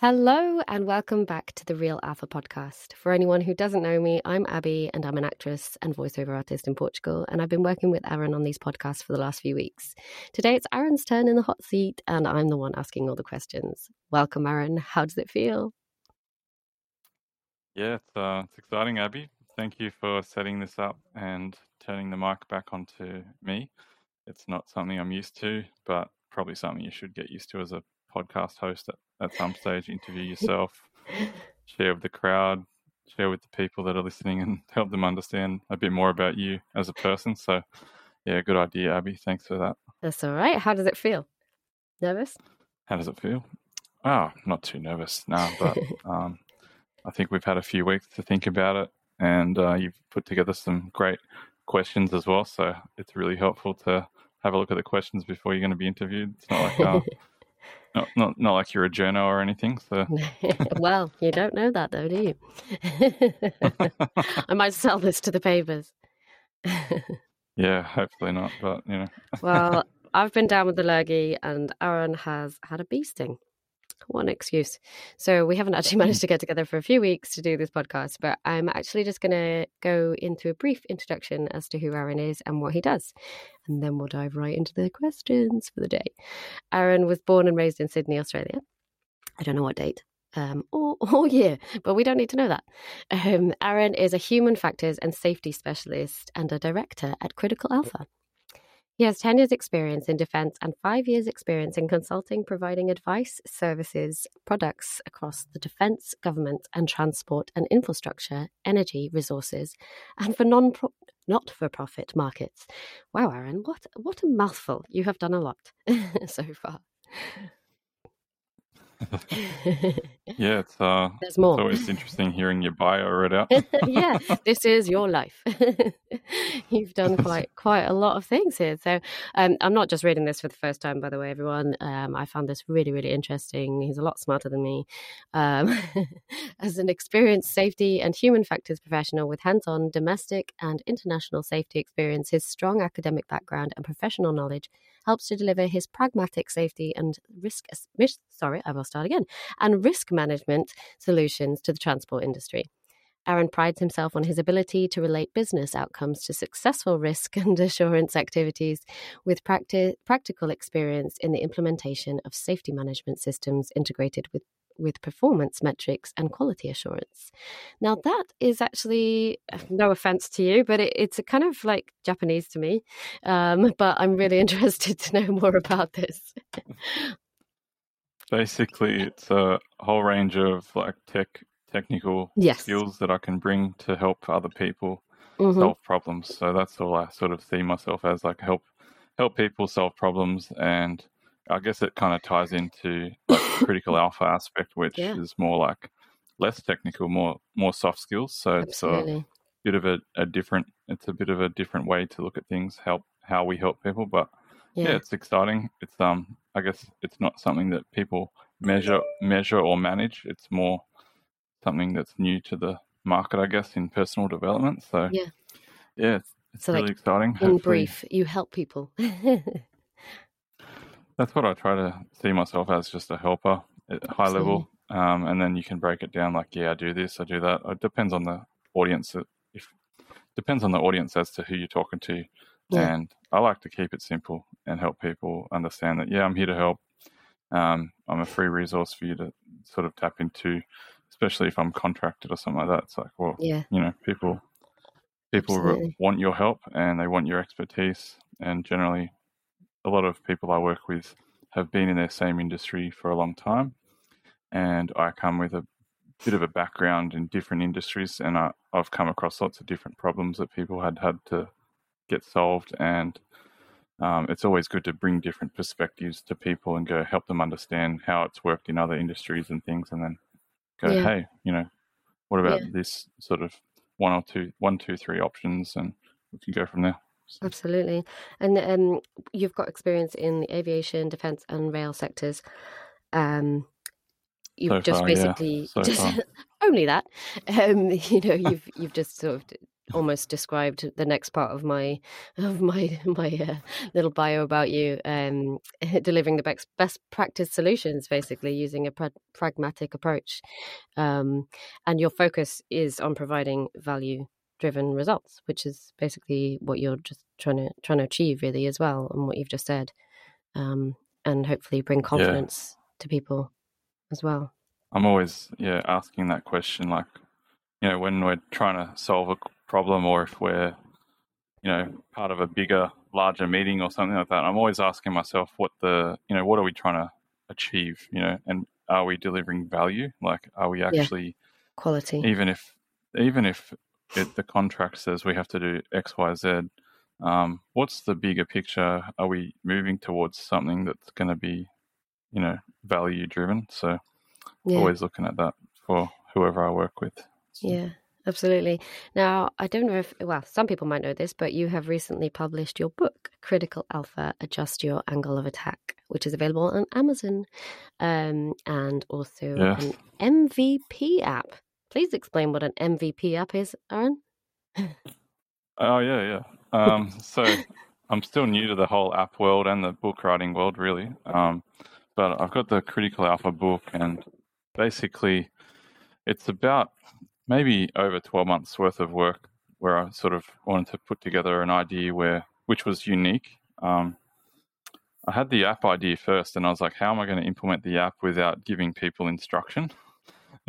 Hello, and welcome back to the Real Alpha podcast. For anyone who doesn't know me, I'm Abby, and I'm an actress and voiceover artist in Portugal. And I've been working with Aaron on these podcasts for the last few weeks. Today, it's Aaron's turn in the hot seat, and I'm the one asking all the questions. Welcome, Aaron. How does it feel? Yeah, it's, uh, it's exciting, Abby. Thank you for setting this up and turning the mic back onto me. It's not something I'm used to, but probably something you should get used to as a podcast host at, at some stage, interview yourself, share with the crowd, share with the people that are listening, and help them understand a bit more about you as a person. So, yeah, good idea, Abby. Thanks for that. That's all right. How does it feel? Nervous? How does it feel? Oh, not too nervous now, but um, I think we've had a few weeks to think about it, and uh, you've put together some great questions as well. So it's really helpful to have a look at the questions before you're going to be interviewed. It's not like uh, not, not not like you're a journo or anything. So well, you don't know that though, do you? I might sell this to the papers. yeah, hopefully not, but you know. well, I've been down with the lurgy, and Aaron has had a bee sting. An excuse. So we haven't actually managed to get together for a few weeks to do this podcast, but I'm actually just going to go into a brief introduction as to who Aaron is and what he does. And then we'll dive right into the questions for the day. Aaron was born and raised in Sydney, Australia. I don't know what date. Um, or, or year, but we don't need to know that. Um, Aaron is a human factors and safety specialist and a director at Critical Alpha. He has 10 years' experience in defense and five years' experience in consulting, providing advice, services, products across the defense, government, and transport and infrastructure, energy, resources, and for non not for profit markets. Wow, Aaron, what, what a mouthful. You have done a lot so far. yeah, it's uh, There's more. It's always interesting hearing your bio read out. yeah, this is your life. You've done quite quite a lot of things here. So um, I'm not just reading this for the first time, by the way, everyone. Um, I found this really really interesting. He's a lot smarter than me. Um, as an experienced safety and human factors professional with hands-on domestic and international safety experience, his strong academic background and professional knowledge helps to deliver his pragmatic safety and risk sorry, I will start again, and risk management solutions to the transport industry. Aaron prides himself on his ability to relate business outcomes to successful risk and assurance activities with practi- practical experience in the implementation of safety management systems integrated with with performance metrics and quality assurance. Now, that is actually no offense to you, but it, it's a kind of like Japanese to me. Um, but I'm really interested to know more about this. Basically, it's a whole range of like tech technical yes. skills that I can bring to help other people mm-hmm. solve problems. So that's all I sort of see myself as like help help people solve problems and I guess it kind of ties into like critical alpha aspect, which yeah. is more like less technical, more more soft skills. So Absolutely. it's a bit of a, a, different. It's a bit of a different way to look at things. Help how we help people, but yeah. yeah, it's exciting. It's um, I guess it's not something that people measure measure or manage. It's more something that's new to the market, I guess, in personal development. So yeah, yeah, it's, it's so really like, exciting. In Hopefully, brief, you help people. That's what I try to see myself as just a helper at high Absolutely. level. Um, and then you can break it down like, yeah, I do this, I do that. It depends on the audience. If depends on the audience as to who you're talking to. Yeah. And I like to keep it simple and help people understand that, yeah, I'm here to help. Um, I'm a free resource for you to sort of tap into, especially if I'm contracted or something like that. It's like, well, yeah. you know, people people Absolutely. want your help and they want your expertise, and generally a lot of people I work with have been in their same industry for a long time, and I come with a bit of a background in different industries, and I, have come across lots of different problems that people had had to get solved, and um, it's always good to bring different perspectives to people and go help them understand how it's worked in other industries and things, and then go, yeah. hey, you know, what about yeah. this sort of one or two, one, two, three options, and we can go from there. Absolutely. And um, you've got experience in the aviation, defense, and rail sectors. Um, you've so just far, basically yeah. so just only that. Um, you know, you've you've just sort of almost described the next part of my of my my uh, little bio about you. Um, delivering the best best practice solutions, basically using a pra- pragmatic approach, um, and your focus is on providing value driven results, which is basically what you're just trying to trying to achieve, really, as well, and what you've just said, um, and hopefully bring confidence yeah. to people as well. I'm always yeah asking that question, like you know, when we're trying to solve a problem, or if we're you know part of a bigger, larger meeting or something like that. I'm always asking myself, what the you know, what are we trying to achieve? You know, and are we delivering value? Like, are we actually yeah. quality? Even if even if it, the contract says we have to do X, Y, Z. Um, what's the bigger picture? Are we moving towards something that's going to be, you know, value driven? So, yeah. always looking at that for whoever I work with. So. Yeah, absolutely. Now, I don't know if, well, some people might know this, but you have recently published your book, Critical Alpha Adjust Your Angle of Attack, which is available on Amazon um, and also yes. an MVP app. Please explain what an MVP app is, Aaron. oh, yeah, yeah. Um, so I'm still new to the whole app world and the book writing world, really. Um, but I've got the Critical Alpha book, and basically, it's about maybe over 12 months worth of work where I sort of wanted to put together an idea where which was unique. Um, I had the app idea first, and I was like, how am I going to implement the app without giving people instruction?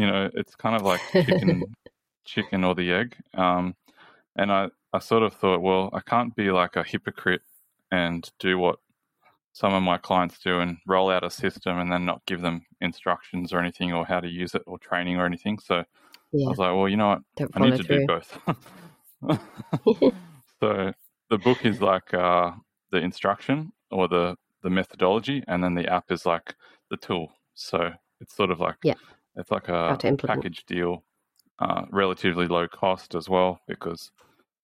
You know, it's kind of like chicken, chicken or the egg. Um, and I, I sort of thought, well, I can't be like a hypocrite and do what some of my clients do and roll out a system and then not give them instructions or anything or how to use it or training or anything. So yeah. I was like, well, you know what? Don't I need to through. do both. so the book is like uh, the instruction or the, the methodology, and then the app is like the tool. So it's sort of like yeah. It's like a package deal, uh, relatively low cost as well, because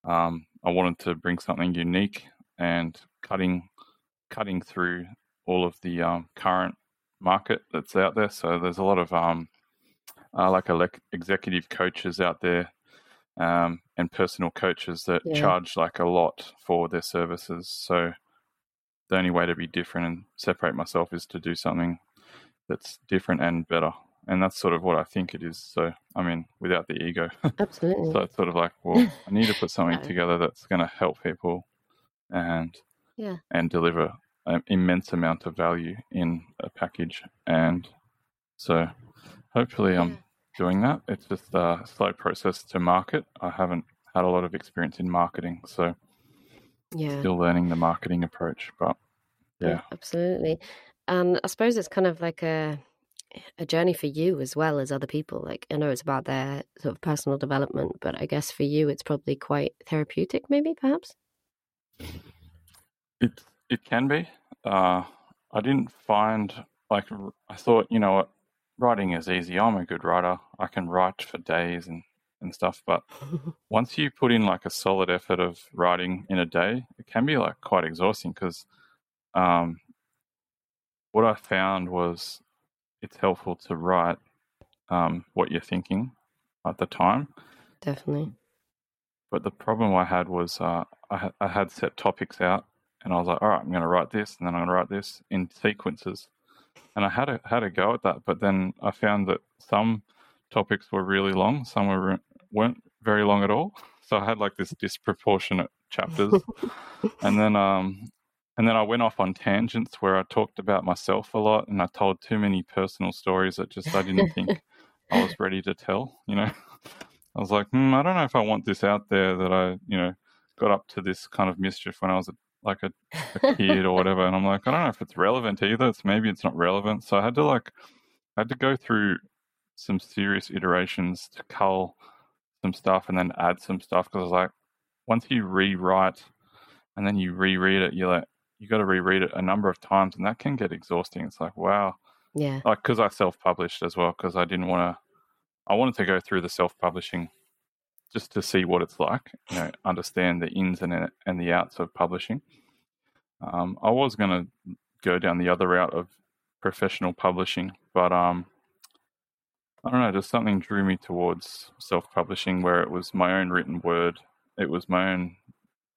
um, I wanted to bring something unique and cutting cutting through all of the um, current market that's out there. So there's a lot of um, uh, like elect- executive coaches out there um, and personal coaches that yeah. charge like a lot for their services. So the only way to be different and separate myself is to do something that's different and better and that's sort of what I think it is. So, I mean, without the ego. Absolutely. so it's sort of like, well, I need to put something together that's going to help people, and yeah, and deliver an immense amount of value in a package. And so, hopefully, yeah. I'm doing that. It's just a slow process to market. I haven't had a lot of experience in marketing, so yeah, still learning the marketing approach. But yeah, yeah absolutely. And I suppose it's kind of like a a journey for you as well as other people. Like I know it's about their sort of personal development, but I guess for you it's probably quite therapeutic, maybe perhaps. It it can be. Uh, I didn't find like I thought. You know what, writing is easy. I'm a good writer. I can write for days and and stuff. But once you put in like a solid effort of writing in a day, it can be like quite exhausting because um, what I found was it's helpful to write um, what you're thinking at the time. Definitely. But the problem I had was uh, I, ha- I had set topics out, and I was like, all right, I'm going to write this, and then I'm going to write this in sequences. And I had a, had a go at that, but then I found that some topics were really long, some were, weren't very long at all. So I had like this disproportionate chapters. and then um, and then I went off on tangents where I talked about myself a lot and I told too many personal stories that just I didn't think I was ready to tell. You know, I was like, hmm, I don't know if I want this out there that I, you know, got up to this kind of mischief when I was a, like a, a kid or whatever. And I'm like, I don't know if it's relevant either. It's maybe it's not relevant. So I had to like, I had to go through some serious iterations to cull some stuff and then add some stuff because I was like, once you rewrite and then you reread it, you're like, you got to reread it a number of times, and that can get exhausting. It's like, wow, yeah, like because I self-published as well because I didn't want to. I wanted to go through the self-publishing just to see what it's like, you know, understand the ins and and the outs of publishing. Um, I was going to go down the other route of professional publishing, but um, I don't know, just something drew me towards self-publishing where it was my own written word it was my own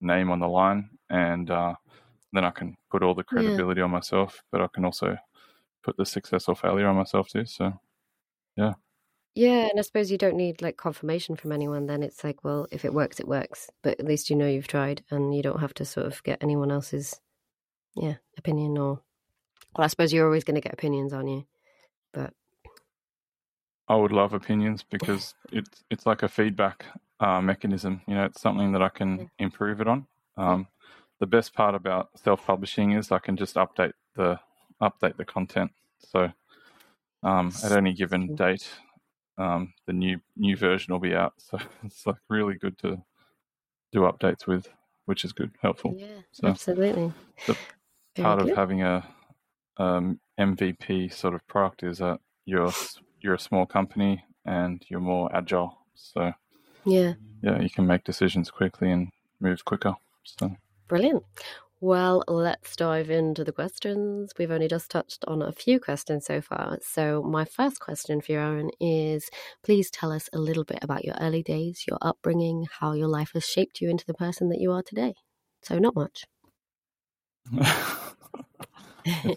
name on the line, and uh, then I can put all the credibility yeah. on myself, but I can also put the success or failure on myself too. So, yeah. Yeah, and I suppose you don't need like confirmation from anyone. Then it's like, well, if it works, it works. But at least you know you've tried, and you don't have to sort of get anyone else's, yeah, opinion or. Well, I suppose you're always going to get opinions on you, but I would love opinions because it's it's like a feedback uh, mechanism. You know, it's something that I can improve it on. Um, the best part about self-publishing is I can just update the update the content. So um, at any given date, um, the new new version will be out. So it's like really good to do updates with, which is good, helpful. Yeah, so absolutely. The part good. of having a um, MVP sort of product is that you're you're a small company and you're more agile. So yeah, yeah, you can make decisions quickly and move quicker. So brilliant. Well, let's dive into the questions. We've only just touched on a few questions so far. So, my first question for you, Aaron, is please tell us a little bit about your early days, your upbringing, how your life has shaped you into the person that you are today. So, not much.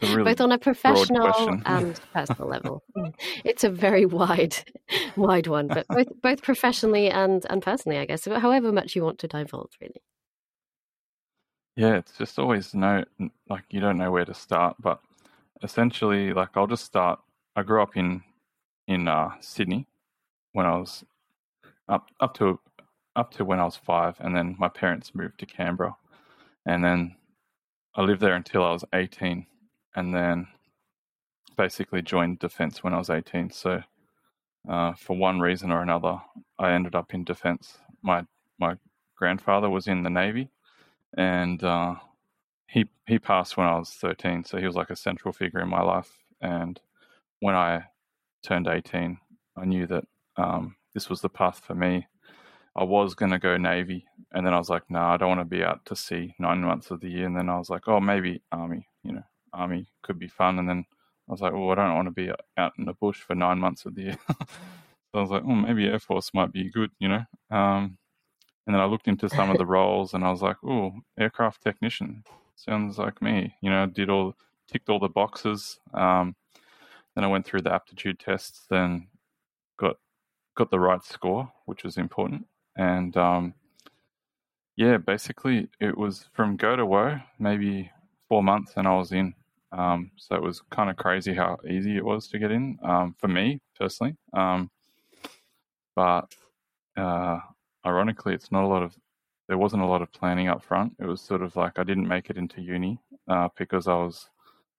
really both on a professional and personal level. It's a very wide, wide one, but both both professionally and and personally, I guess. However much you want to divulge, really. Yeah, it's just always no like you don't know where to start, but essentially, like I'll just start. I grew up in in uh, Sydney when I was up up to up to when I was five, and then my parents moved to Canberra, and then I lived there until I was eighteen, and then basically joined defence when I was 18. So, uh, for one reason or another, I ended up in defence. My my grandfather was in the Navy, and uh, he he passed when I was 13. So he was like a central figure in my life. And when I turned 18, I knew that um, this was the path for me. I was going to go Navy, and then I was like, no, nah, I don't want to be out to sea nine months of the year. And then I was like, oh, maybe Army, you know army could be fun. And then I was like, well, I don't want to be out in the bush for nine months of the year. so I was like, oh, maybe Air Force might be good, you know. Um, and then I looked into some of the roles, and I was like, oh, aircraft technician sounds like me. You know, did all ticked all the boxes. Um, then I went through the aptitude tests, then got got the right score, which was important. And um, yeah, basically it was from go to whoa, maybe four months, and I was in. Um, so it was kind of crazy how easy it was to get in um, for me personally. Um, but uh, ironically, it's not a lot of there wasn't a lot of planning up front. It was sort of like I didn't make it into uni uh, because I was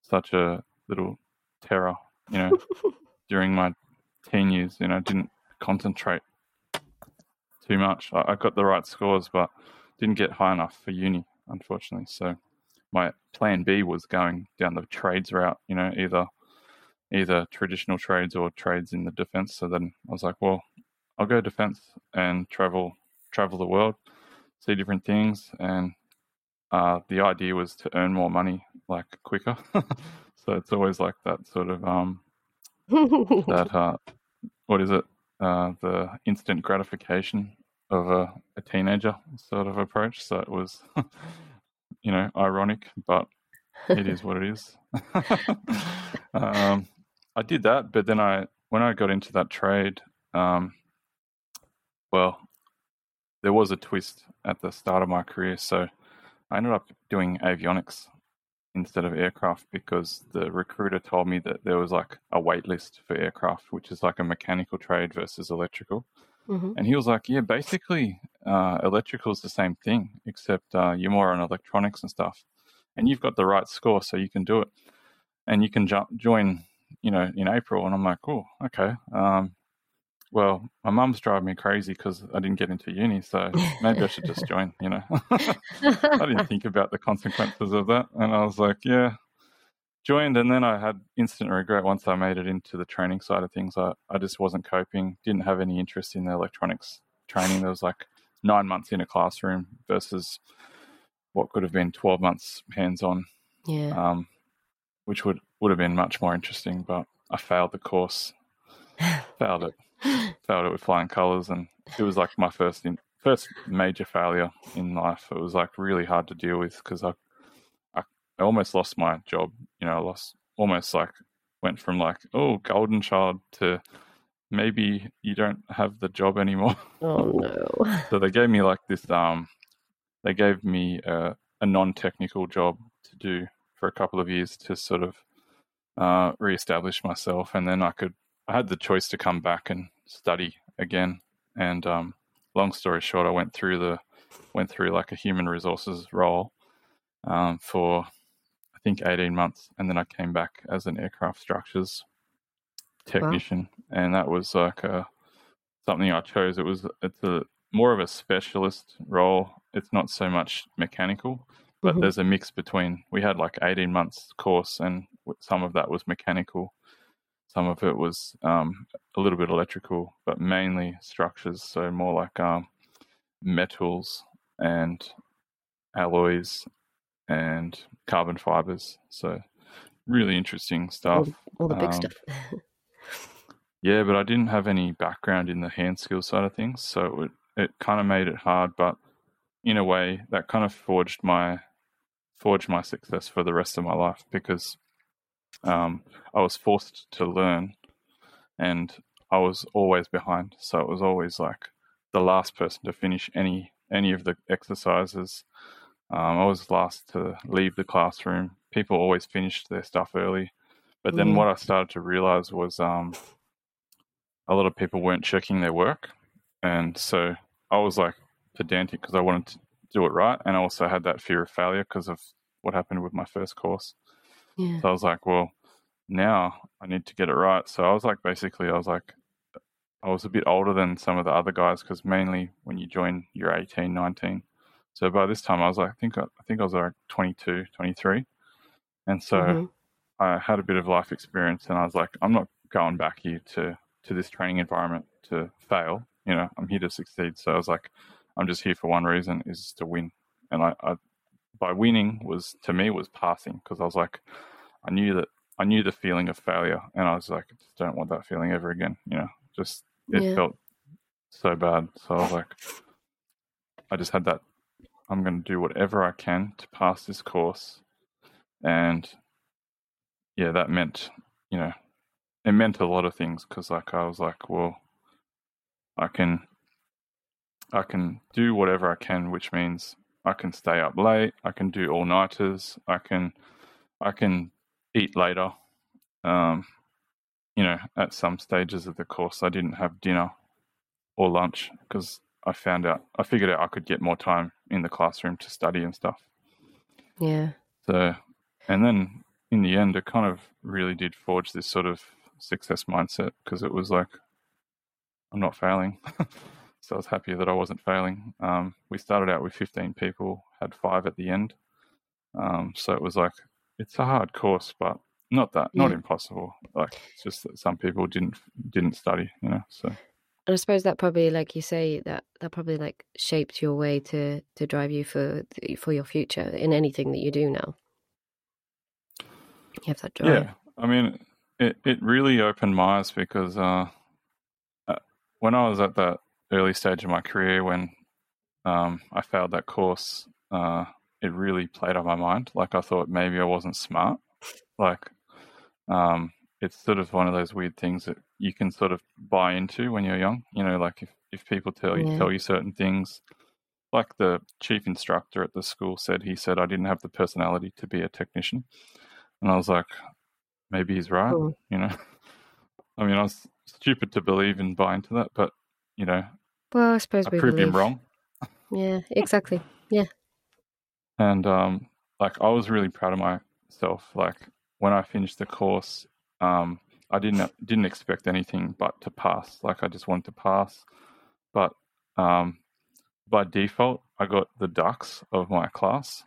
such a little terror, you know, during my teen years. You know, didn't concentrate too much. I, I got the right scores, but didn't get high enough for uni, unfortunately. So my plan B was going down the trades route, you know, either either traditional trades or trades in the defense. So then I was like, well, I'll go defense and travel travel the world, see different things, and uh, the idea was to earn more money like quicker. so it's always like that sort of um that uh, what is it uh, the instant gratification of a, a teenager sort of approach. So it was you know, ironic, but it is what it is. um, I did that, but then I, when I got into that trade, um, well, there was a twist at the start of my career. So I ended up doing avionics instead of aircraft because the recruiter told me that there was like a wait list for aircraft, which is like a mechanical trade versus electrical. Mm-hmm. And he was like, "Yeah, basically, uh, electrical is the same thing, except uh, you're more on electronics and stuff, and you've got the right score, so you can do it, and you can jump, join, you know, in April." And I'm like, "Oh, okay." Um, well, my mum's driving me crazy because I didn't get into uni, so maybe I should just join. You know, I didn't think about the consequences of that, and I was like, "Yeah, joined and then I had instant regret once I made it into the training side of things. I, I just wasn't coping, didn't have any interest in the electronics training. There was like nine months in a classroom versus what could have been 12 months hands on. Yeah. Um, which would, would have been much more interesting, but I failed the course. failed it. Failed it with flying colors. And it was like my first, in, first major failure in life. It was like really hard to deal with because I, I, I almost lost my job. You know, I lost almost like went from like oh golden child to maybe you don't have the job anymore. Oh no! so they gave me like this. Um, they gave me a, a non-technical job to do for a couple of years to sort of uh, reestablish myself, and then I could. I had the choice to come back and study again. And um, long story short, I went through the went through like a human resources role um, for I think eighteen months, and then I came back as an aircraft structures technician, wow. and that was like a, something I chose. It was it's a more of a specialist role. It's not so much mechanical, but mm-hmm. there's a mix between. We had like eighteen months course, and some of that was mechanical, some of it was um, a little bit electrical, but mainly structures. So more like um, metals and alloys and carbon fibers. So really interesting stuff. All, all the big um, stuff. yeah, but I didn't have any background in the hand skill side of things, so it it kind of made it hard. But in a way, that kind of forged my forged my success for the rest of my life because um, I was forced to learn, and I was always behind. So it was always like the last person to finish any any of the exercises. Um, I was last to leave the classroom. People always finished their stuff early, but then mm. what I started to realize was um, a lot of people weren't checking their work, and so I was like pedantic because I wanted to do it right, and I also had that fear of failure because of what happened with my first course. Yeah. So I was like, well, now I need to get it right. So I was like, basically, I was like, I was a bit older than some of the other guys because mainly when you join, you're 18, 19. So by this time, I was like, I think I, I think I was like 22, 23, and so mm-hmm. I had a bit of life experience, and I was like, I'm not going back here to to this training environment to fail. You know, I'm here to succeed. So I was like, I'm just here for one reason, is to win. And I, I by winning was to me was passing because I was like, I knew that I knew the feeling of failure, and I was like, I just don't want that feeling ever again. You know, just it yeah. felt so bad. So I was like, I just had that. I'm going to do whatever I can to pass this course, and yeah, that meant you know, it meant a lot of things because like I was like, well, I can, I can do whatever I can, which means I can stay up late. I can do all nighters. I can, I can eat later. Um, you know, at some stages of the course, I didn't have dinner or lunch because I found out, I figured out I could get more time in the classroom to study and stuff. Yeah. So, and then in the end, it kind of really did forge this sort of success mindset because it was like, I'm not failing. so I was happy that I wasn't failing. Um, we started out with 15 people, had five at the end. Um, so it was like, it's a hard course, but not that, yeah. not impossible. Like it's just that some people didn't didn't study, you know. So. And I suppose that probably, like you say, that that probably like shaped your way to to drive you for for your future in anything that you do now. You have that drive. Yeah, I mean, it it really opened my eyes because uh, uh, when I was at that early stage of my career, when um, I failed that course, uh, it really played on my mind. Like I thought maybe I wasn't smart. Like um, it's sort of one of those weird things that you can sort of buy into when you're young. You know, like if, if people tell you yeah. tell you certain things, like the chief instructor at the school said, he said I didn't have the personality to be a technician, and I was like, maybe he's right. Cool. You know, I mean, I was stupid to believe and buy into that, but you know, well, I suppose I we proved believe. him wrong. Yeah, exactly. Yeah. And um, like I was really proud of myself. Like when I finished the course, um, I didn't didn't expect anything but to pass. Like I just wanted to pass, but um, by default, I got the dux of my class.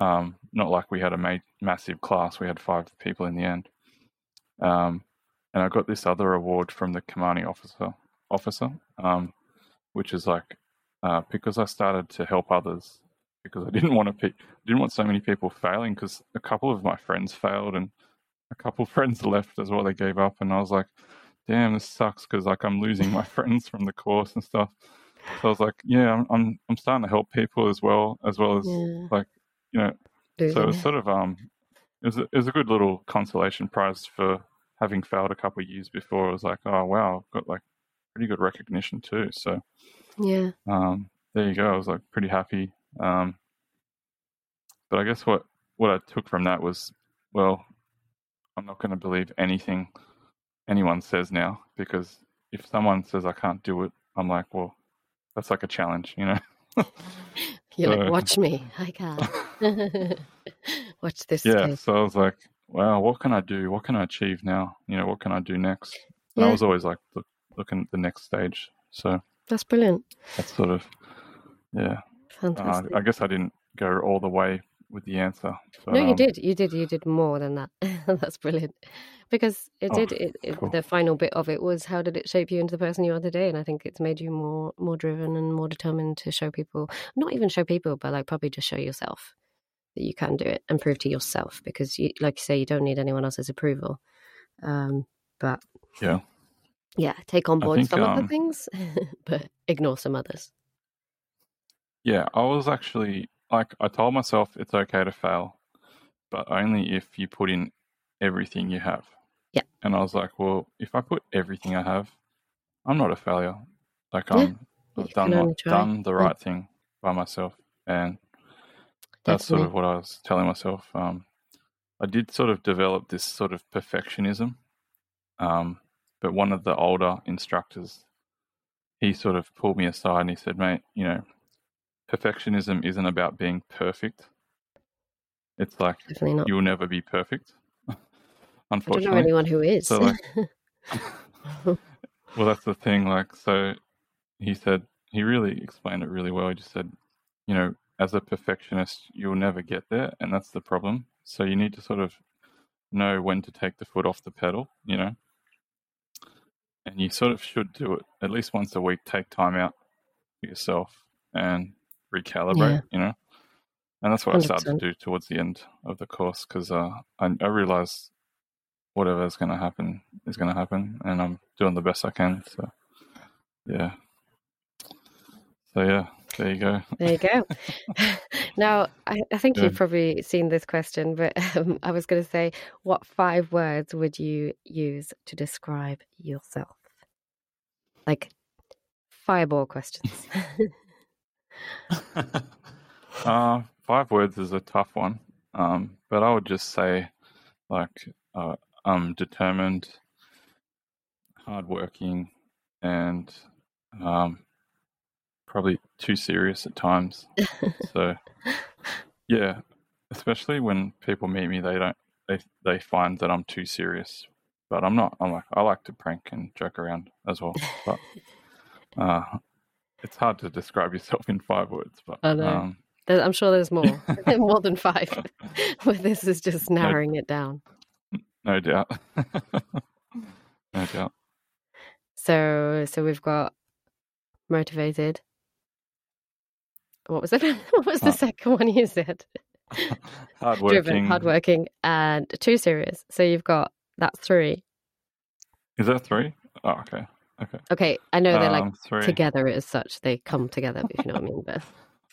Um, not like we had a ma- massive class; we had five people in the end. Um, and I got this other award from the commanding officer officer, um, which is like uh, because I started to help others because I didn't want to pick, didn't want so many people failing because a couple of my friends failed and a couple of friends left as well. They gave up, and I was like, "Damn, this sucks." Because like I'm losing my friends from the course and stuff. So I was like, yeah, I'm I'm, I'm starting to help people as well, as well as yeah. like you know. So it was sort of um, it was a, it was a good little consolation prize for having failed a couple of years before. It was like, oh wow, I've got like pretty good recognition too. So yeah, um, there you go. I was like pretty happy. Um, but I guess what what I took from that was, well, I'm not going to believe anything anyone says now because if someone says I can't do it, I'm like, well, that's like a challenge, you know. You're so, like, watch me, I can't. watch this. Yeah. So I was like, wow, what can I do? What can I achieve now? You know, what can I do next? And yeah. I was always like look, looking at the next stage. So that's brilliant. That's sort of, yeah. Fantastic. Uh, I guess I didn't go all the way with the answer. No, you um, did. You did. You did more than that. That's brilliant. Because it oh, did. It, it, cool. The final bit of it was how did it shape you into the person you are today? And I think it's made you more more driven and more determined to show people, not even show people, but like probably just show yourself that you can do it and prove to yourself. Because, you, like you say, you don't need anyone else's approval. Um, but yeah, yeah, take on board think, some um, of the um things, but ignore some others. Yeah, I was actually like I told myself it's okay to fail, but only if you put in everything you have. Yeah. And I was like, well, if I put everything I have, I'm not a failure. Like I'm, I've done what, done the right yeah. thing by myself, and that's Definitely. sort of what I was telling myself. Um, I did sort of develop this sort of perfectionism, um, but one of the older instructors, he sort of pulled me aside and he said, "Mate, you know, perfectionism isn't about being perfect. It's like you will never be perfect. Unfortunately, I don't know anyone who is. So like, well, that's the thing. Like, so he said he really explained it really well. He just said, you know, as a perfectionist, you'll never get there, and that's the problem. So you need to sort of know when to take the foot off the pedal. You know, and you sort of should do it at least once a week. Take time out for yourself and recalibrate, yeah. you know. And that's what 100%. I started to do towards the end of the course because uh, I, I realized whatever is going to happen is going to happen, and I'm doing the best I can. So, yeah. So yeah, there you go. There you go. now, I, I think you've probably seen this question, but um, I was going to say, what five words would you use to describe yourself? Like fireball questions. uh, five words is a tough one, um, but I would just say, like, uh, I'm determined, hardworking, and um, probably too serious at times. so, yeah, especially when people meet me, they don't they they find that I'm too serious, but I'm not. I'm like I like to prank and joke around as well, but. Uh, it's hard to describe yourself in five words, but I know. Um, I'm sure there's more, more than five. but this is just narrowing no, it down. No doubt. no doubt. So, so we've got motivated. What was it? What was the uh, second one you said? hardworking. Driven, hardworking, and too serious. So you've got that's three. Is that three? Oh, okay. Okay. Okay, I know they're like um, together as such. They come together, if you know what I mean. But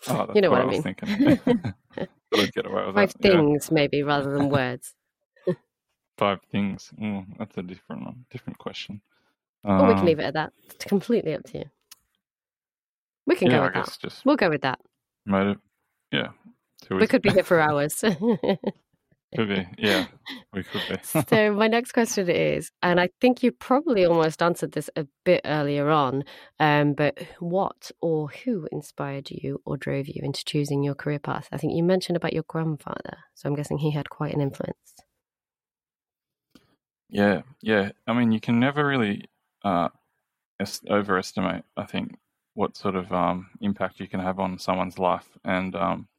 oh, you know what, I, mean. get away with Five that. things, yeah. maybe, rather than words. Five things. Mm, that's a different one, different question. Um, or we can um, leave it at that. It's completely up to you. We can yeah, go with that. Just we'll go with that. Motive. Yeah. We could be here for hours. Could be, yeah, we could be. so my next question is, and I think you probably almost answered this a bit earlier on, um, but what or who inspired you or drove you into choosing your career path? I think you mentioned about your grandfather, so I'm guessing he had quite an influence. Yeah, yeah. I mean, you can never really uh, overestimate. I think what sort of um, impact you can have on someone's life, and um,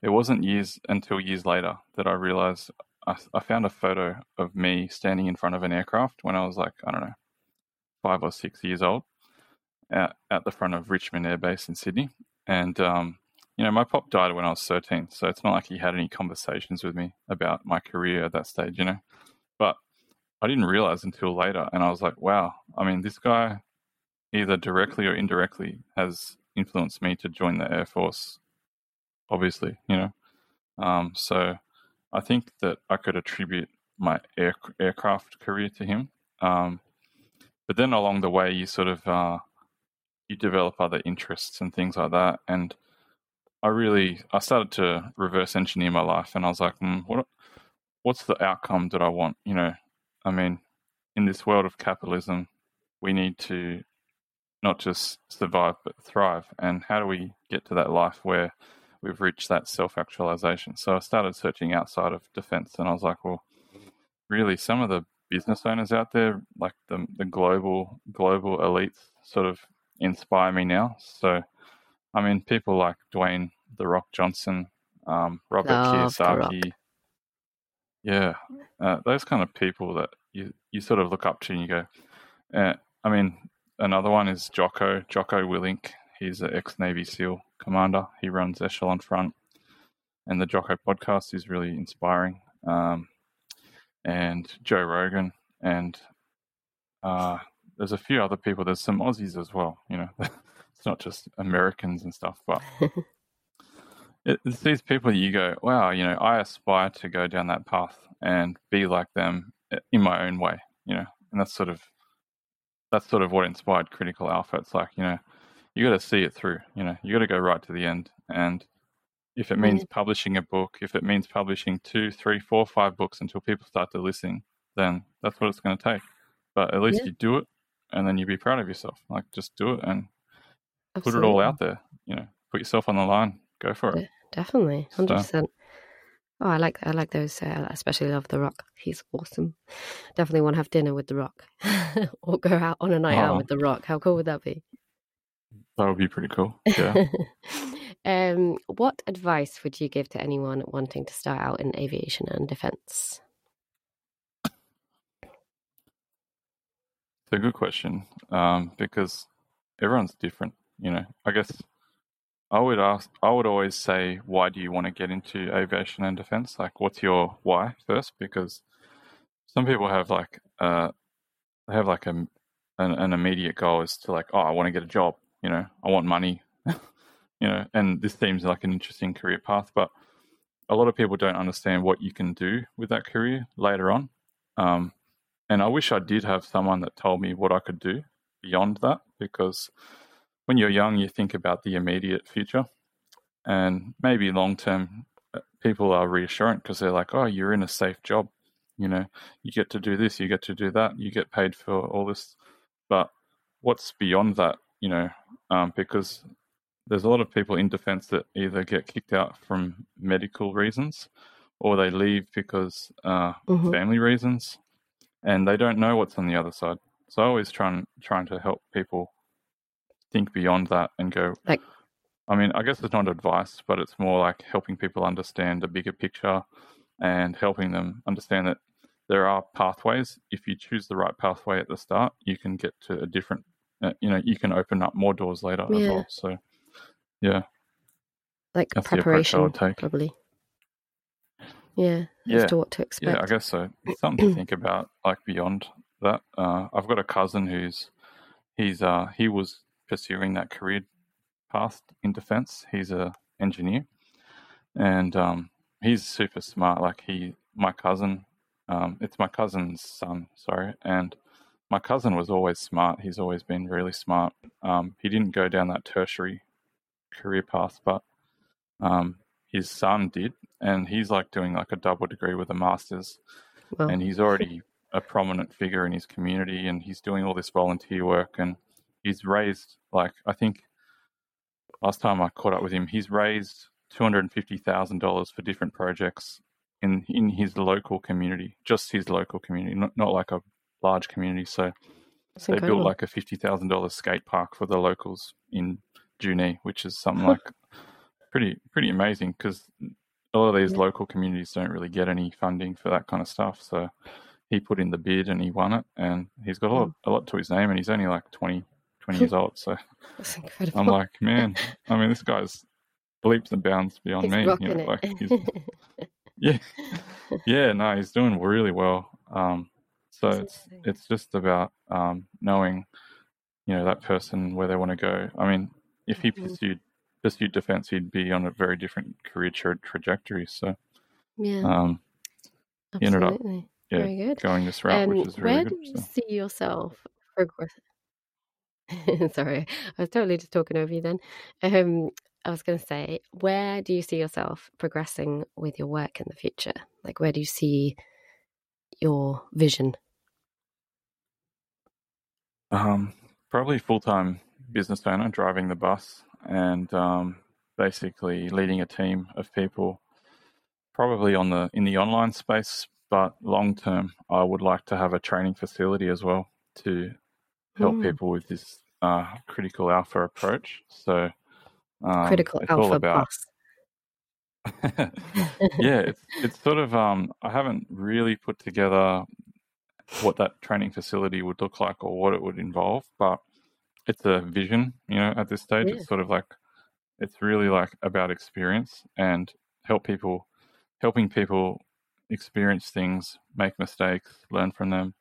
it wasn't years until years later that I realized I, I, found a photo of me standing in front of an aircraft when I was like, I don't know, five or six years old at, at the front of Richmond Air Base in Sydney. And, um, you know, my pop died when I was 13, so it's not like he had any conversations with me about my career at that stage, you know. But I didn't realize until later, and I was like, wow, I mean, this guy either directly or indirectly has influenced me to join the Air Force. Obviously, you know, um, so I think that I could attribute my air, aircraft career to him. Um, but then along the way, you sort of uh, you develop other interests and things like that. And I really I started to reverse engineer my life, and I was like, mm, what what's the outcome that I want? You know, I mean, in this world of capitalism, we need to not just survive but thrive. And how do we get to that life where we've reached that self actualization? So I started searching outside of defense, and I was like, well, really, some of the business owners out there, like the the global global elites, sort of inspire me now. So, I mean, people like Dwayne the Rock Johnson, um, Robert Love Kiyosaki. Yeah, uh, those kind of people that you you sort of look up to, and you go. Uh, I mean, another one is Jocko Jocko Willink. He's an ex Navy SEAL commander. He runs Echelon Front, and the Jocko podcast is really inspiring. Um, and Joe Rogan, and uh, there's a few other people. There's some Aussies as well. You know, it's not just Americans and stuff, but it's these people you go, wow, you know, I aspire to go down that path and be like them in my own way. You know, and that's sort of that's sort of what inspired Critical Alpha. It's like you know, you got to see it through. You know, you got to go right to the end, and if it means mm-hmm. publishing a book, if it means publishing two, three, four, five books until people start to listen, then that's what it's going to take. But at least yeah. you do it, and then you be proud of yourself. Like just do it and Absolutely. put it all out there. You know, put yourself on the line. Go for it. Definitely, hundred so. percent. Oh, I like I like those. Uh, especially love The Rock. He's awesome. Definitely want to have dinner with The Rock, or go out on a night out with The Rock. How cool would that be? That would be pretty cool. Yeah. um, what advice would you give to anyone wanting to start out in aviation and defense? It's a good question um, because everyone's different. You know, I guess I would ask. I would always say, why do you want to get into aviation and defense? Like, what's your why first? Because some people have like uh, they have like a an, an immediate goal is to like, oh, I want to get a job. You know, I want money. you know, and this seems like an interesting career path, but a lot of people don't understand what you can do with that career later on. Um, and I wish I did have someone that told me what I could do beyond that because when you're young, you think about the immediate future, and maybe long term, uh, people are reassuring because they're like, "Oh, you're in a safe job. You know, you get to do this, you get to do that, you get paid for all this." But what's beyond that? You know, um, because there's a lot of people in defence that either get kicked out from medical reasons, or they leave because uh, mm-hmm. family reasons, and they don't know what's on the other side. So I always trying trying to help people think beyond that and go like I mean, I guess it's not advice, but it's more like helping people understand the bigger picture and helping them understand that there are pathways. If you choose the right pathway at the start, you can get to a different, uh, you know, you can open up more doors later yeah. as well. So, yeah. Like That's preparation, probably. Yeah. Yeah. to what to expect. Yeah, I guess so. It's something to think about, like beyond that. Uh, I've got a cousin who's, he's, uh, he was pursuing that career path in defense. He's a engineer, and um, he's super smart. Like he, my cousin, um, it's my cousin's son. Sorry, and my cousin was always smart. He's always been really smart. Um, he didn't go down that tertiary career path, but um, his son did, and he's like doing like a double degree with a master's, well. and he's already a prominent figure in his community, and he's doing all this volunteer work and he's raised like I think last time I caught up with him, he's raised two hundred and fifty thousand dollars for different projects in in his local community, just his local community, not not like a large community. So That's they incredible. built like a fifty thousand dollars skate park for the locals in Junee, which is something like pretty pretty amazing because a lot of these yeah. local communities don't really get any funding for that kind of stuff. So he put in the bid and he won it, and he's got a lot, a lot to his name, and he's only like 20, 20 years old. So That's incredible. I'm like, man, I mean, this guy's leaps and bounds beyond he's me. You know, like he's, yeah, yeah, no, he's doing really well. Um, so That's it's it's just about um, knowing you know, that person where they want to go. I mean, if he Mhm. pursued pursued defense, he'd be on a very different career tra- trajectory. So, Yeah, um, he ended up yeah Very good. going this route, Um, which is where really do you So. see yourself progress? Sorry, I was totally just talking over you then. Um, I was going to say, where do you see yourself progressing with your work in the future? Like, where do you see your vision? Um, probably full time business owner, driving the bus, and um, basically leading a team of people. Probably on the in the online space, but long term, I would like to have a training facility as well to help Hmm. people with this uh, critical alpha approach. So um, Critical it's all Alpha about yeah, it's it's sort of um, I haven't really put together what that training facility would look like or what it would involve, but it's a vision, you know, at this stage. Yeah. It's sort of like it's really like about experience and help people helping people experience things, make mistakes, learn from them,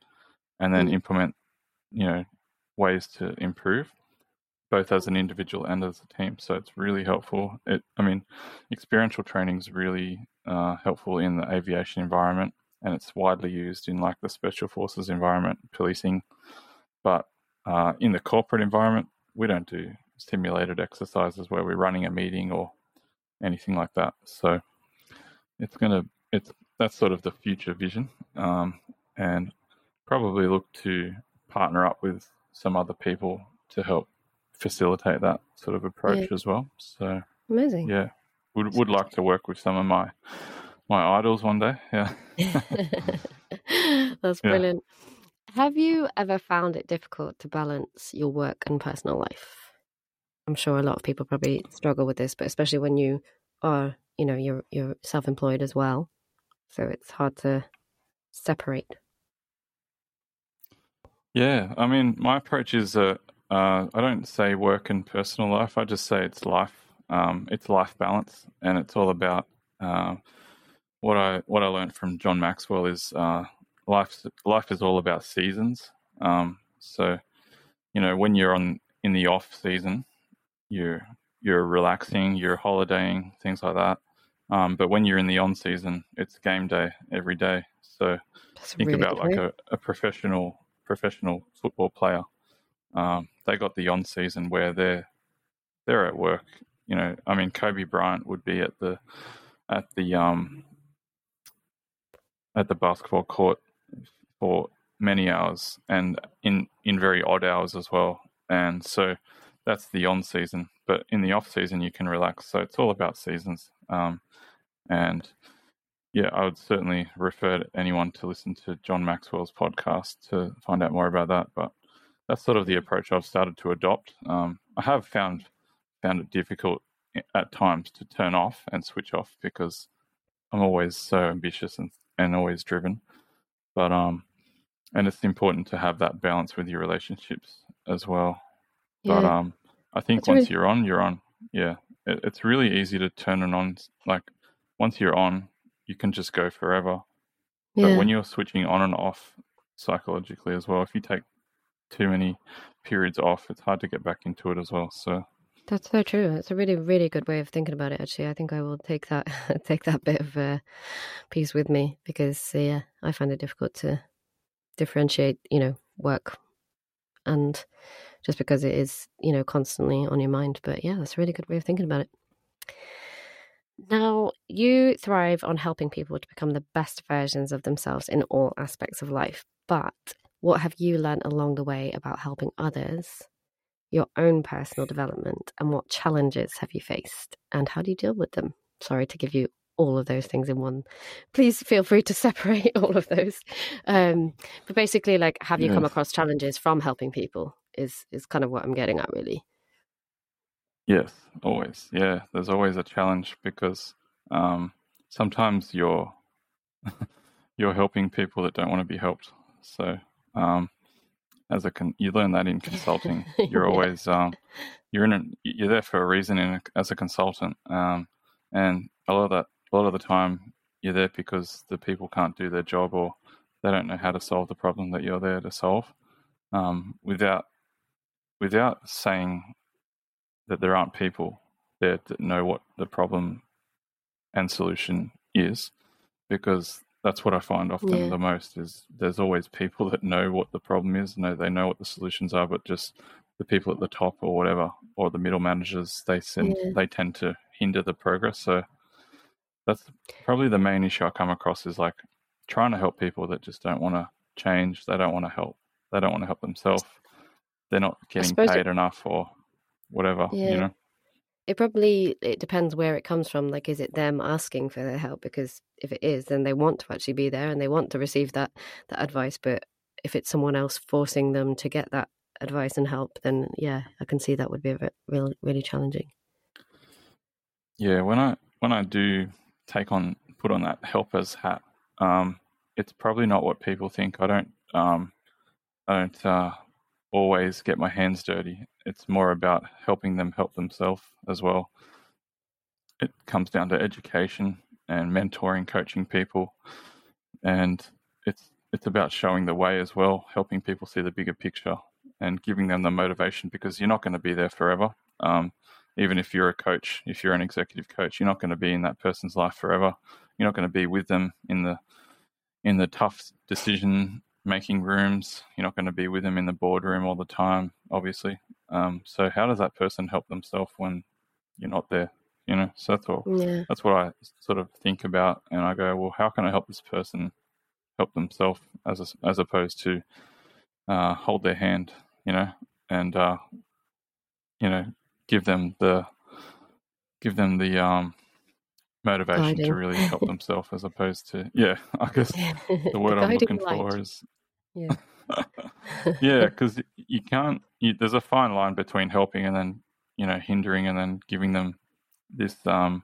and then Mm. implement, you know, ways to improve, both as an individual and as a team. So it's really helpful. It, I mean, experiential training is really uh, helpful in the aviation environment, and it's widely used in like the special forces environment, policing. But uh, in the corporate environment, we don't do simulated exercises where we're running a meeting or anything like that. So it's gonna it's that's sort of the future vision, um, and probably look to partner up with some other people to help facilitate that sort of approach as well. So Amazing. yeah, would would like to work with some of my my idols one day. Yeah. That's Yeah. brilliant. Have you ever found it difficult to balance your work and personal life? I'm sure a lot of people probably struggle with this, but especially when you are, you know, you're you're self-employed as well, so it's hard to separate. Yeah, I mean, my approach is uh, uh, I don't say work and personal life. I just say it's life. Um, it's life balance, and it's all about uh, what I what I learned from John Maxwell is uh, life. Life is all about seasons. Um, so, you know, when you're on in the off season, you're you're relaxing, you're holidaying, things like that. Um, but when you're in the on season, it's game day every day. So That's think really about like a, a professional professional football player. Um, they got the on season where they're they're at work. You know, I mean, Kobe Bryant would be at the at the um at the basketball court for many hours and in in very odd hours as well. And so that's the on season. But in the off season, you can relax. So it's all about seasons. Um, and yeah, I would certainly refer to anyone to listen to John Maxwell's podcast to find out more about that. But that's sort of the approach I've started to adopt. Um, I have found found it difficult at times to turn off and switch off because I'm always so ambitious and, and always driven. But um, and it's important to have that balance with your relationships as well. But um, I think that's once really you're on, you're on. Yeah, it, it's really easy to turn it on. Like once you're on, you can just go forever. But when you're switching on and off psychologically as well, if you take too many periods off, it's hard to get back into it as well. So That's so true. It's a really, really good way of thinking about it. Actually, I think I will take that take that bit of uh, piece with me because yeah, I find it difficult to differentiate, you know, work and just because it is, you know, constantly on your mind. But yeah, that's a really good way of thinking about it. Now, you thrive on helping people to become the best versions of themselves in all aspects of life. But what have you learned along the way about helping others, your own personal development, and what challenges have you faced, and how do you deal with them? Sorry to give you all of those things in one. Please feel free to separate all of those. Um, but basically, like, have you come across challenges from helping people? Is is kind of what I'm getting at, really. Yes, always. Yeah, there's always a challenge because um, sometimes you're you're helping people that don't want to be helped. So um, as a con- you learn that in consulting, you're always um, you're in a, you're there for a reason in a, as a consultant, um, and a lot of that a lot of the time you're there because the people can't do their job or they don't know how to solve the problem that you're there to solve. Um, without without saying that there aren't people there that know what the problem and solution is, because that's what I find often Yeah. the most is there's always people that know what the problem is, know they know what the solutions are, but just the people at the top or whatever, or the middle managers, they send, Yeah. they tend to hinder the progress. So that's probably the main issue I come across is like trying to help people that just don't want to change. They don't want to help. They don't want to help themselves. They're not getting suppose it- paid enough or whatever. Yeah. You know. It probably it depends where it comes from. Like, is it them asking for their help? Because if it is, then they want to actually be there and they want to receive that that advice. But if it's someone else forcing them to get that advice and help, then yeah, I can see that would be a bit, really really challenging. Yeah, when I when I do take on put on that helper's hat, um, it's probably not what people think. I don't um, I don't uh, always get my hands dirty. It's more about helping them help themselves as well. It comes down to education and mentoring, coaching people, and it's it's about showing the way as well, helping people see the bigger picture and giving them the motivation because you're not going to be there forever. Um, even if you're a coach, if you're an executive coach, you're not going to be in that person's life forever. You're not going to be with them in the in the tough decision making rooms. You're not going to be with them in the boardroom all the time, obviously. Um, so how does that person help themselves when you're not there? You know, so that's all. Yeah, That's what I sort of think about, and I go, well, how can I help this person help themselves as a, as opposed to uh, hold their hand, you know, and uh, you know, give them the give them the um, motivation to really help themselves, as opposed to yeah, I guess the word I'm looking light. for is Yeah. yeah, because you can't. You, there's a fine line between helping and then you know hindering and then giving them this um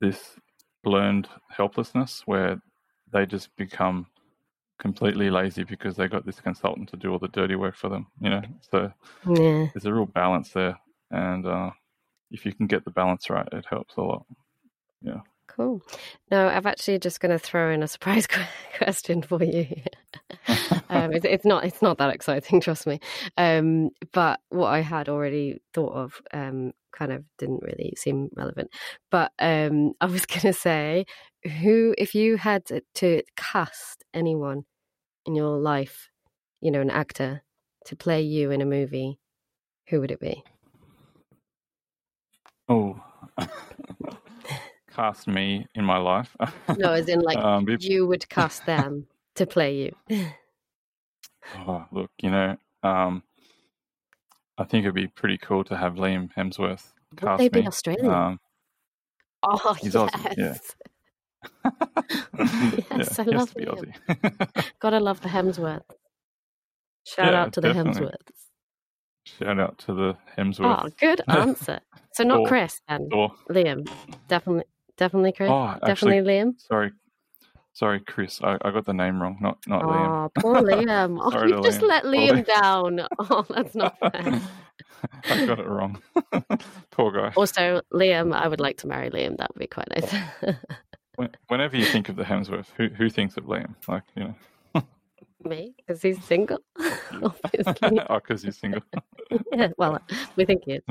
this learned helplessness where they just become completely lazy because they got this consultant to do all the dirty work for them. You know, so yeah. there's a real balance there, and uh, if you can get the balance right, it helps a lot. Yeah. Cool. Now, I'm actually just going to throw in a surprise question for you. um, it's, it's not it's not that exciting, trust me. Um, but what I had already thought of um, kind of didn't really seem relevant. But um, I was going to say, who, if you had to cast anyone in your life, you know, an actor to play you in a movie, who would it be? Oh, cast me in my life. No, as in like um, be- you would cast them to play you. Oh, look, you know, um, I think it'd be pretty cool to have Liam Hemsworth cast they be me. Australian? Um, oh, he's yes. Aussie, yeah. Yes, I love Liam. Gotta love the Hemsworth. Shout Yeah, out to the definitely. Hemsworths. Shout out to the Hemsworth. Oh, good answer. So not Chris then. Or, Liam. Definitely definitely Chris. oh, definitely actually, Liam. sorry, sorry, Chris. I, I got the name wrong. Not not Liam. Oh, poor Liam. Oh, you just Liam. let Liam Liam. down. Oh, that's not fair. I got it wrong. Poor guy. Also, Liam, I would like to marry Liam. That would be quite nice. Whenever you think of the Hemsworth, who who thinks of Liam? Like you know, Me, because he's single, obviously. oh, because he's single. yeah, well, we think he is.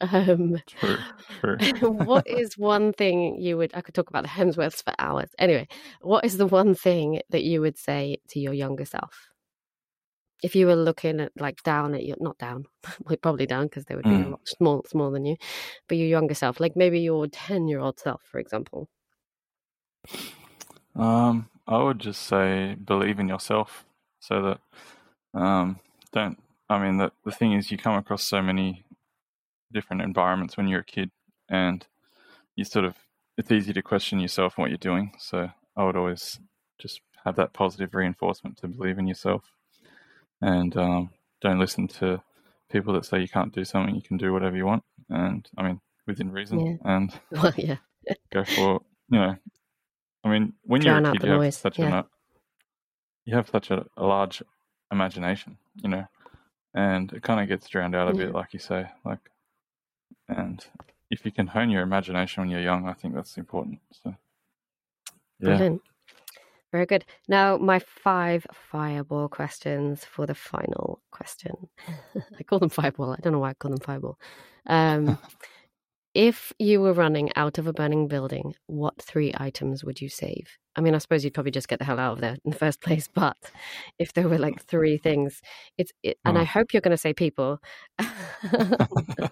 Um, True, true. what is one thing you would? I could talk about the Hemsworths for hours. Anyway, what is the one thing that you would say to your younger self? If you were looking at like down at your not down, probably down because they would be a Mm. lot small, smaller than you, but your younger self, like maybe your ten-year-old self, for example. Um, I would just say believe in yourself, so that um, don't. I mean, the the thing is, you come across so many different environments when you're a kid, and you sort of it's easy to question yourself and what you're doing. So I would always just have that positive reinforcement to believe in yourself, and um, don't listen to people that say you can't do something. You can do whatever you want, and I mean within reason, Yeah. and Well, yeah, go for you know i mean when you're a kid you have such yeah. a you have such a, a large imagination you know and it kind of gets drowned out a Yeah. bit like you say like and if you can hone your imagination when you're young i think that's important so yeah brilliant. Very good. Now, my five fireball questions for the final question. I call them fireball. I don't know why I call them fireball. Um, if you were running out of a burning building, what three items would you save? I mean, I suppose you'd probably just get the hell out of there in the first place. But if there were like three things, it's it, and I Oh. hope you're going to say people, because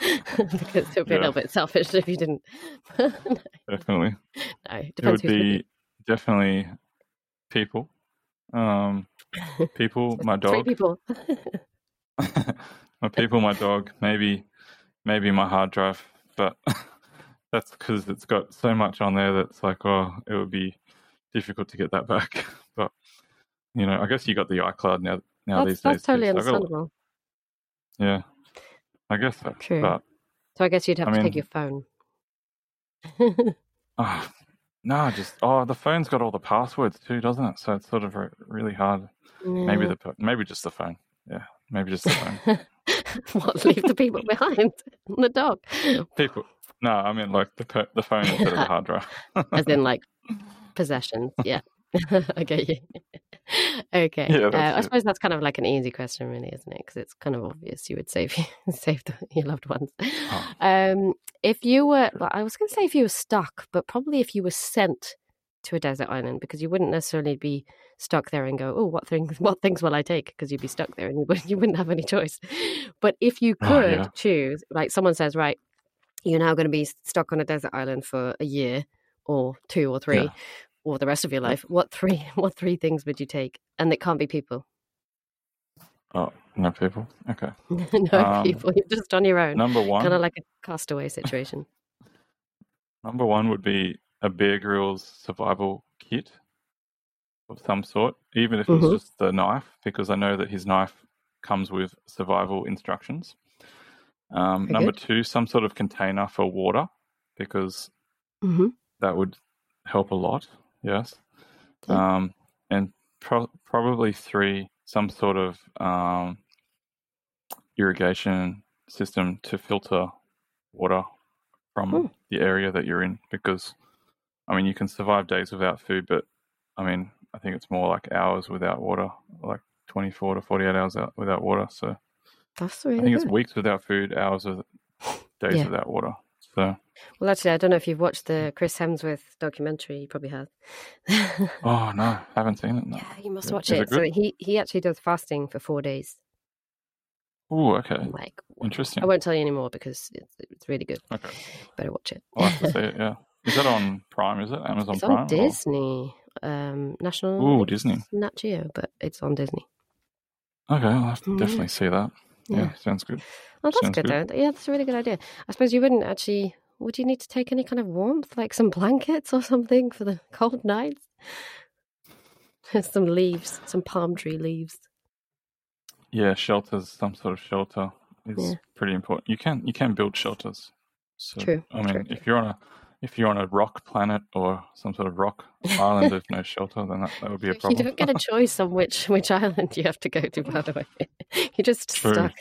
it would be a little bit selfish if you didn't. no, Definitely. it It would be definitely people. Um, people, my Three dog, people. my people, my dog, maybe, maybe my hard drive, but that's because it's got so much on there that's like, oh, it would be difficult to get that back. But you know, I guess you got the iCloud now. Now that's these that's days, too, totally so I got a lot- understandable. yeah, I guess so. True. But So I guess you'd have I to take your phone. oh, no, just oh, the phone's got all the passwords too, doesn't it? So it's sort of re- really hard. Maybe the maybe just the phone. Yeah, maybe just the phone. what? Leave the people behind. the dog. People. No, I mean like the per- the phone instead of the hard drive. As in, like, possessions. Yeah. I get you. okay. Yeah, uh, I suppose that's kind of like an easy question, really, isn't it? Because it's kind of obvious you would save save the, your loved ones. Oh. Um, if you were, well, I was going to say if you were stuck, but probably if you were sent to a desert island, because you wouldn't necessarily be stuck there and go, oh, what things, what things will I take? Because you'd be stuck there and you wouldn't, you wouldn't have any choice. But if you Oh, could yeah. choose, like someone says, right, you're now going to be stuck on a desert island for a year or two or three Yeah. or the rest of your life. What three? What three things would you take? And it can't be people. Oh, no people. Okay. no Um, people. You're just on your own. Number one. Kind of like a castaway situation. Number one would be a Bear Grylls survival kit of some sort, even if Mhm. it's just the knife, because I know that his knife comes with survival instructions. Um, number two, some sort of container for water, because hmm that would help a lot. Yes. Um, and pro- probably three, some sort of um, irrigation system to filter water from Hmm. the area that you're in. Because, I mean, you can survive days without food, but I mean, I think it's more like hours without water, like 24 to 48 hours out without water. So That's I really think it's weeks without food, hours of days Yeah. without water. So, Well, actually, I don't know if you've watched the Chris Hemsworth documentary. You probably have. oh no, I haven't seen it. No. yeah, you must watch Is it. it so he he actually does fasting for four days. Oh, okay. I'm like. Interesting. I won't tell you anymore because it's it's really good. Okay. Better watch it. I'll have to see it, yeah. Is that on Prime, is it? Amazon it's Prime? on or- Disney, um, National. Ooh, Disney. Nat Geo, but it's on Disney. Okay, I'll have to Mm, definitely see that. Yeah, Yeah. sounds good. Oh, that's Sounds good, good. though. Yeah, that's a really good idea. I suppose you wouldn't actually. Would you need to take any kind of warmth, like some blankets or something for the cold nights? some leaves, some palm tree leaves. Yeah, shelters, some sort of shelter is Yeah. pretty important. You can you can build shelters. So True, I mean true, if you're on a if you're on a rock planet or some sort of rock island with no shelter, then that, that would be a problem. You don't get a choice on which which island you have to go to. By the way, you're just True. stuck.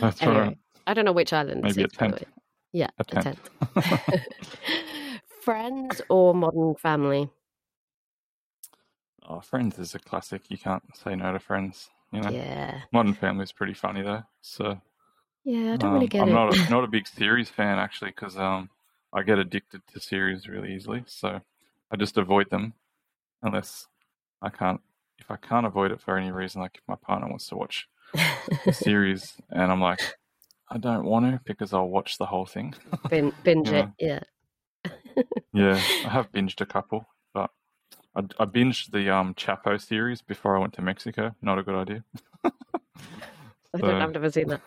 That's Anyway, right. I don't know which island. Maybe a it's, by the tent. way. Yeah, A a tent. tent. Friends or modern family? oh, Friends is a classic. You can't say no to Friends. You know, Yeah, Modern Family is pretty funny though. So yeah. I don't really Um, get it. I'm not a, not a big series fan actually because um, I get addicted to series really easily. So I just avoid them unless I can't. If I can't avoid it for any reason, like if my partner wants to watch a series and I'm like, I don't want to because I'll watch the whole thing. Bin, binge it. Yeah. yeah, I have binged a couple, but I, I binged the um, Chapo series before I went to Mexico. Not a good idea. I don't, So- I've never seen that.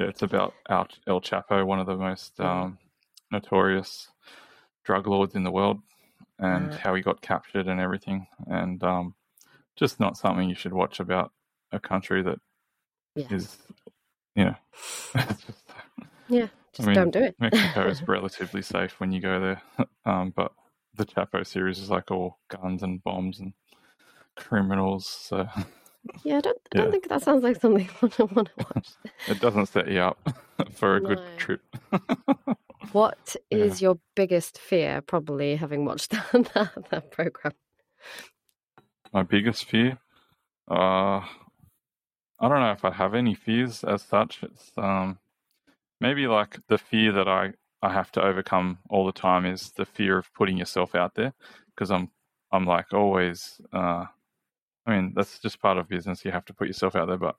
Yeah, it's about Al, El Chapo, one of the most Mhm. um, notorious drug lords in the world, and Right. how he got captured and everything. And um, just not something you should watch about a country that is, Yeah. you know, just, Yeah, just mean, don't do it. Mexico is relatively safe when you go there. Um, but the Chapo series is like all guns and bombs and criminals. So yeah, I don't, I don't Yeah. think that sounds like something I want to watch. it doesn't set you up for a good trip. what is Yeah. your biggest fear? Probably having watched that, that, that program. My biggest fear? Uh, I don't know if I have any fears as such. It's um, maybe like the fear that I, I have to overcome all the time is the fear of putting yourself out there because I'm I'm like always. Uh, I mean that's just part of business. You have to put yourself out there, but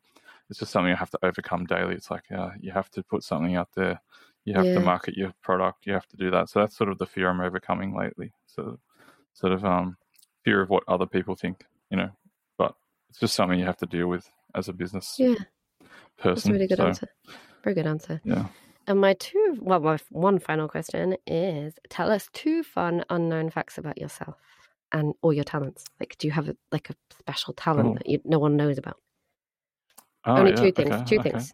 it's just something you have to overcome daily. It's like uh, you have to put something out there. You have Yeah. to market your product. You have to do that. So that's sort of the fear I'm overcoming lately. So sort of um, fear of what other people think. You know, but it's just something you have to deal with as a business Yeah, that's a really good so, answer. Very good answer. Yeah. And my two, well, my one final question is: Tell us two fun unknown facts about yourself and all your talents. Like, do you have a, like a special talent Oh. that you, no one knows about? Oh, Only yeah, two things. okay, two okay. things.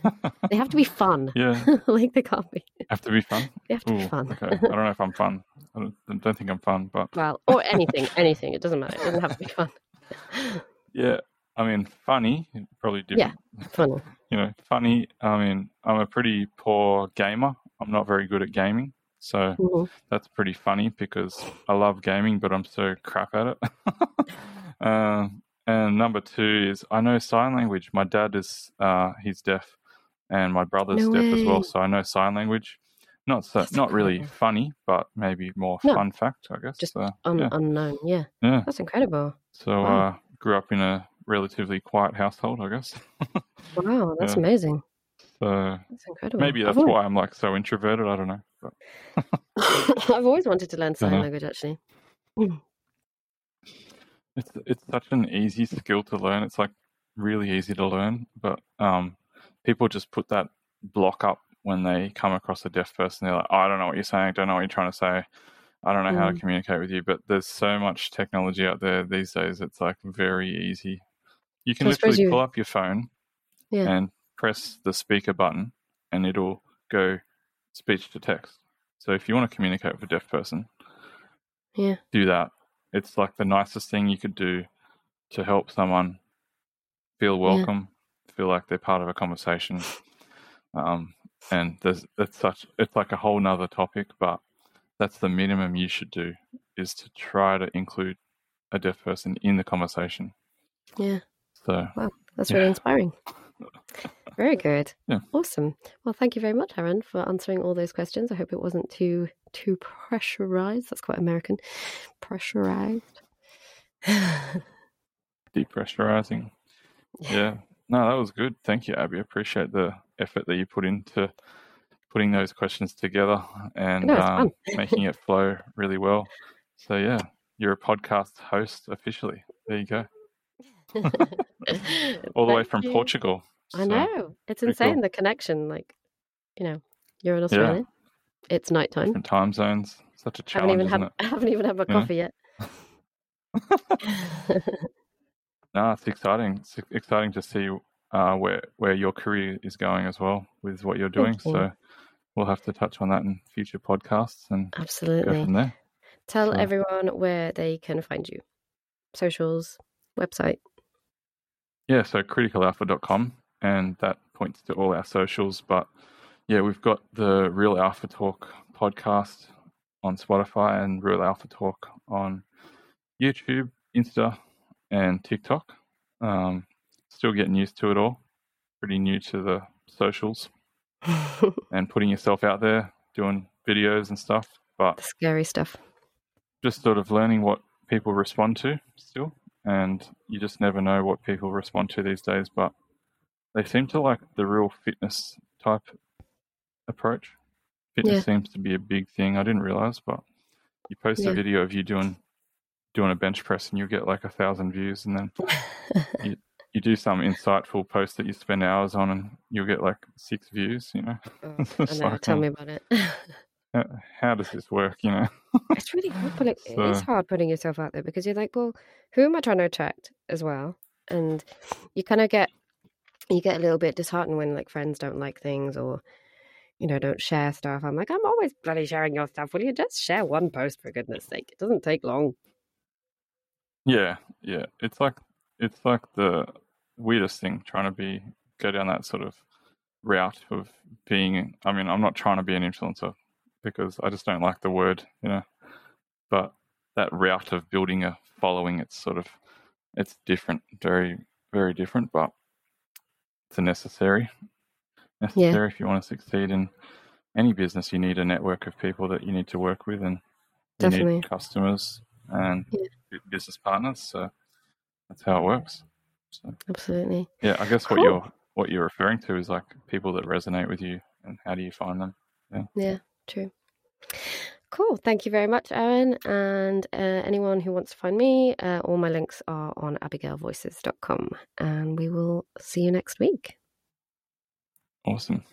They have to be fun. yeah, like they can't be. have to be fun. They have to be fun. okay, I don't know if I'm fun. I don't, I don't think I'm fun, but Well, or anything, anything. It doesn't matter. It doesn't have to be fun. yeah, I mean, funny, probably different. Yeah, Funny. You know, funny. I mean, I'm a pretty poor gamer. I'm not very good at gaming, so Mhm. that's pretty funny because I love gaming, but I'm so crap at it. um, and number two is I know sign language. My dad is uh, he's deaf, and my brother's No deaf as well, so I know sign language. Not so, That's not really funny, but maybe more No. fun fact, I guess. Just so, Un- yeah, Unknown. Yeah, yeah. that's incredible. So Wow. uh, grew up in a relatively quiet household, I guess. Wow, that's Yeah. amazing. so That's incredible. maybe I've that's why I'm like so introverted. I don't know. But I've always wanted to learn sign Dunno. language. Actually, it's it's such an easy skill to learn. It's like really easy to learn, but um, people just put that block up when they come across a deaf person. They're like, oh, I don't know what you're saying. I don't know what you're trying to say. I don't know how to Mm. communicate with you. But there's so much technology out there these days. It's like very easy. You can So literally you- pull up your phone Yeah. and press the speaker button, and it'll go speech to text. So if you want to communicate with a deaf person, yeah, do that. It's like the nicest thing you could do to help someone feel welcome, feel like they're part of a conversation. Um, and there's it's such it's like a whole nother topic, but that's the minimum you should do is to try to include a deaf person in the conversation. yeah. So wow, That's really inspiring. Very good. Yeah. Awesome. Well, thank you very much, Aaron, for answering all those questions. I hope it wasn't too too pressurized. That's quite American. Pressurized. depressurizing. Yeah. No, that was good. Thank you, Abby. I appreciate the effort that you put into putting those questions together and No, um, making it flow really well. So yeah, you're a podcast host officially. There you go. All the way from you. Portugal. I So, know. It's insane cool. the connection. Like, you know, you're in Australia. It's nighttime. Different time zones. Such a haven't challenge, even isn't had it? haven't even had my Yeah. coffee yet. No, it's exciting. It's exciting to see uh, where where your career is going as well with what you're doing. you. So we'll have to touch on that in future podcasts and go Absolutely. from there. Tell So- everyone where they can find you. Socials, website. Yeah, so criticalalpha.com, and that points to all our socials. But yeah, we've got the Real Alpha Talk podcast on Spotify and Real Alpha Talk on YouTube, Insta, and TikTok. Um, still getting used to it all. Pretty new to the socials and putting yourself out there, doing videos and stuff. But the scary stuff. just sort of learning what people respond to still and you just never know what people respond to these days but they seem to like the real fitness type approach fitness Yeah. seems to be a big thing i didn't realize but you post Yeah. a video of you doing doing a bench press and you get like a thousand views and then you do some insightful post that you spend hours on and you'll get like six views you know Oh, I know. like, Tell um, me about it. how, how does this work you know it's really hard putting it's hard putting yourself out there because you're like, well, who am I trying to attract as well? And you kind of get you get a little bit disheartened when like friends don't like things or you know don't share stuff. I'm like, I'm always bloody sharing your stuff. Will you just share one post for goodness sake? It doesn't take long. Yeah, yeah. It's like it's like the weirdest thing trying to be go down that sort of route of being I mean, I'm not trying to be an influencer because I just don't like the word, you know. But that route of building a following, it's sort of it's different, very very different, but it's a necessary necessary yeah. if you want to succeed in any business. You need a network of people that you need to work with, and you Definitely. need customers and yeah. business partners. So that's how it works. So, Absolutely. Yeah, I guess cool. what you're what you're referring to is like people that resonate with you, and how do you find them? Yeah. Yeah. True. Cool. Thank you very much, Aaron. And uh, anyone who wants to find me, uh, all my links are on abigailvoices.com. And we will see you next week. Awesome.